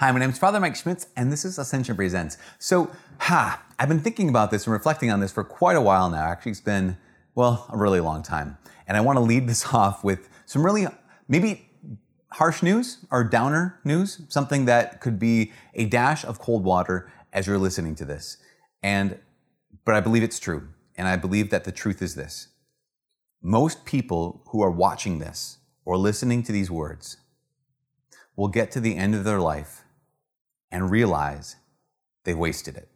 Hi, my name is Father Mike Schmitz, and this is Ascension Presents. So, ha, I've been thinking about this and reflecting on this for quite a while now. Actually, it's been, well, a really long time. And I want to lead this off with some really, maybe harsh news or downer news, something that could be a dash of cold water as you're listening to this. And, but I believe it's true. And I believe that the truth is this most people who are watching this or listening to these words will get to the end of their life and realize they wasted it.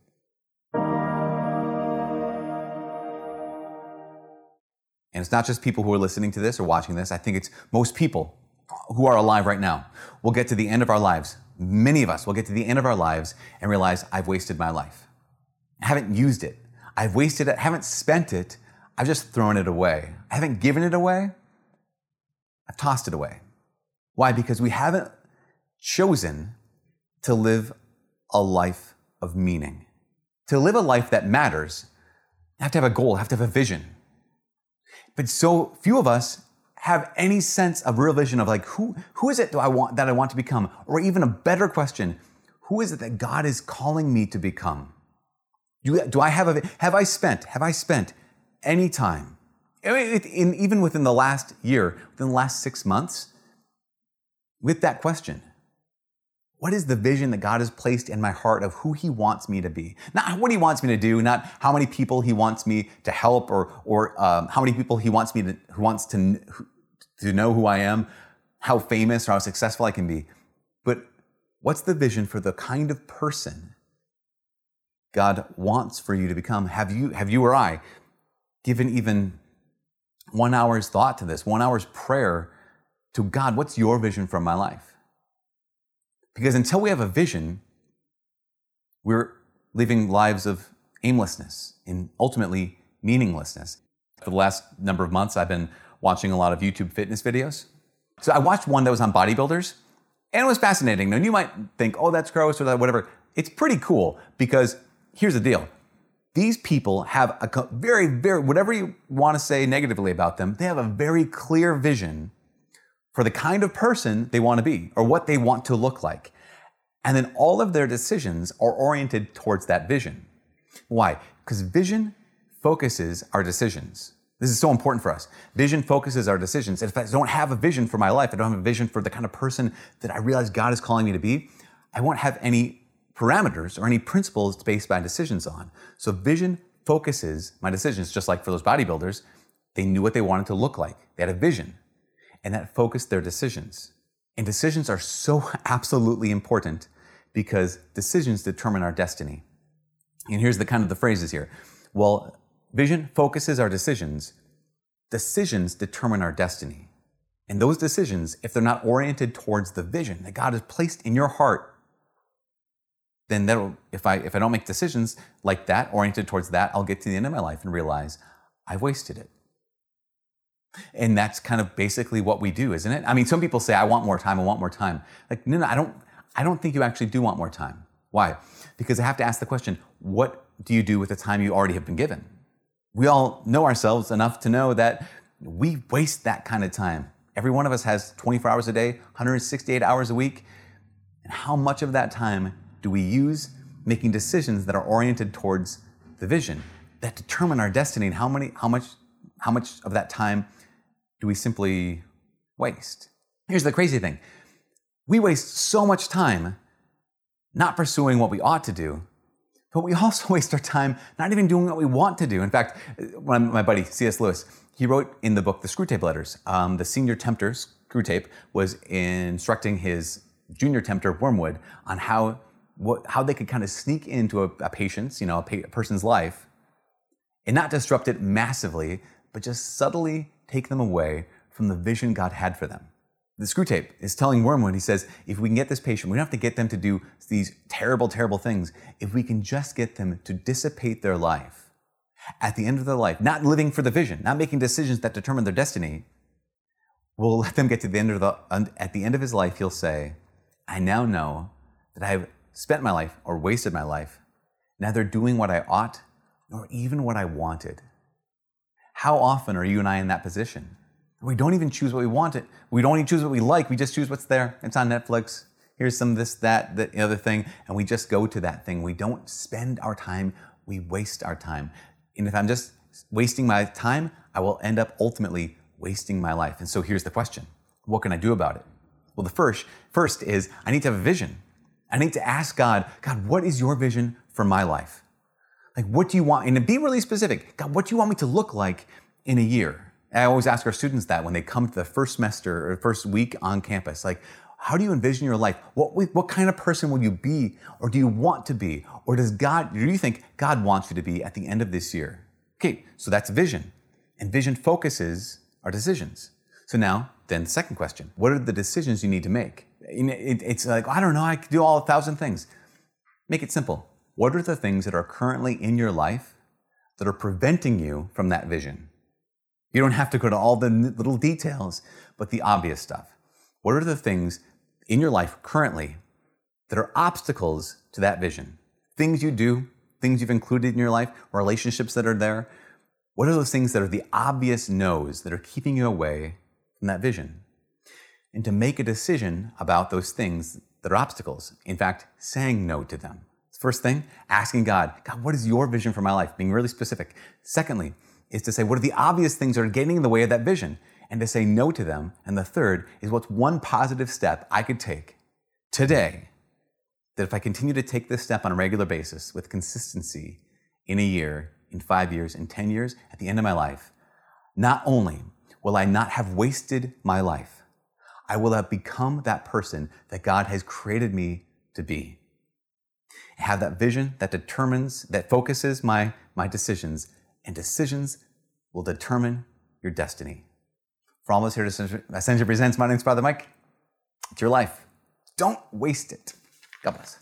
And it's not just people who are listening to this or watching this. I think it's most people who are alive right now We'll get to the end of our lives. Many of us will get to the end of our lives and realize I've wasted my life. I haven't used it. I've wasted it. I haven't spent it. I've just thrown it away. I haven't given it away. I've tossed it away. Why? Because we haven't chosen to live a life of meaning. To live a life that matters, you have to have a goal, have to have a vision. But so few of us have any sense of real vision of like who who is it do I want that I want to become? Or even a better question, who is it that God is calling me to become? Do, do I have a have I spent have I spent any time, in, even within the last year, within the last six months, with that question? What is the vision that God has placed in my heart of who He wants me to be? Not what He wants me to do, not how many people He wants me to help, or or um, how many people He wants me to who wants to to know who I am, how famous or how successful I can be, but what's the vision for the kind of person God wants for you to become? Have you have you or I given even one hour's thought to this, one hour's prayer to God? What's your vision for my life? Because until we have a vision, we're living lives of aimlessness and ultimately meaninglessness. For the last number of months, I've been watching a lot of YouTube fitness videos. So I watched one that was on bodybuilders, and it was fascinating. And you might think, oh, that's gross or that, whatever. It's pretty cool because here's the deal. These people have a very, very, whatever you want to say negatively about them, they have a very clear vision for the kind of person they want to be or what they want to look like. And then all of their decisions are oriented towards that vision. Why? Because vision focuses our decisions. This is so important for us. Vision focuses our decisions. if I don't have a vision for my life, I don't have a vision for the kind of person that I realize God is calling me to be, I won't have any parameters or any principles to base my decisions on. So vision focuses my decisions, just like for those bodybuilders, they knew what they wanted to look like. They had a vision and that focused their decisions. And decisions are so absolutely important because decisions determine our destiny. And here's the kind of the phrases here. Well, vision focuses our decisions. Decisions determine our destiny. And those decisions, if they're not oriented towards the vision that God has placed in your heart, then that'll, if I, if I don't make decisions like that, oriented towards that, I'll get to the end of my life and realize I've wasted it. And that's kind of basically what we do, isn't it? I mean, some people say, I want more time, I want more time. Like, no, no, I don't, I don't think you actually do want more time. Why? Because I have to ask the question, what do you do with the time you already have been given? We all know ourselves enough to know that we waste that kind of time. Every one of us has 24 hours a day, 168 hours a week. And how much of that time do we use making decisions that are oriented towards the vision that determine our destiny and how many how much how much of that time do we simply waste? Here's the crazy thing we waste so much time not pursuing what we ought to do, but we also waste our time not even doing what we want to do. In fact, my buddy C.S. Lewis, he wrote in the book The Screwtape Letters, um, the senior tempter, Screwtape, was instructing his junior tempter, Wormwood, on how, what, how they could kind of sneak into a, a patient's, you know, a, pa- a person's life and not disrupt it massively, but just subtly take them away from the vision God had for them. The Screwtape is telling Wormwood, he says, if we can get this patient, we don't have to get them to do these terrible, terrible things. If we can just get them to dissipate their life at the end of their life, not living for the vision, not making decisions that determine their destiny, we'll let them get to the end of the, at the end of his life, he'll say, I now know that I've spent my life or wasted my life, neither doing what I ought nor even what I wanted. How often are you and I in that position? We don't even choose what we want. It. We don't even choose what we like. We just choose what's there. It's on Netflix. here's some this, that, the other thing, and we just go to that thing. We don't spend our time, we waste our time. And if I'm just wasting my time, I will end up ultimately wasting my life. And so here's the question what can I do about it? Well, the first, first is I need to have a vision. I need to ask God, God, what is your vision for my life? Like, what do you want? And be really specific, God, what do you want me to look like in a year? I always ask our students that when they come to the first semester or first week on campus. Like, how do you envision your life? What, what kind of person will you be, or do you want to be? Or does God, do you think God wants you to be at the end of this year? Okay, so that's vision. And vision focuses our decisions. So now, then, second question what are the decisions you need to make? It's like, I don't know, I can do all a thousand things. Make it simple. What are the things that are currently in your life that are preventing you from that vision? You don't have to go to all the little details, but the obvious stuff. What are the things in your life currently that are obstacles to that vision? Things you do, things you've included in your life, relationships that are there. What are those things that are the obvious no's that are keeping you away from that vision? And to make a decision about those things that are obstacles. In fact, saying no to them. First thing, asking God, God, what is your vision for my life? Being really specific. Secondly, is to say, what are the obvious things that are getting in the way of that vision? And to say no to them. And the third is what's one positive step I could take today that if I continue to take this step on a regular basis with consistency in a year, in five years, in 10 years, at the end of my life, not only will I not have wasted my life, I will have become that person that God has created me to be. Have that vision that determines, that focuses my, my decisions and decisions will determine your destiny. For all of us here to Ascension Presents, my name's Father Mike. It's your life. Don't waste it. God bless.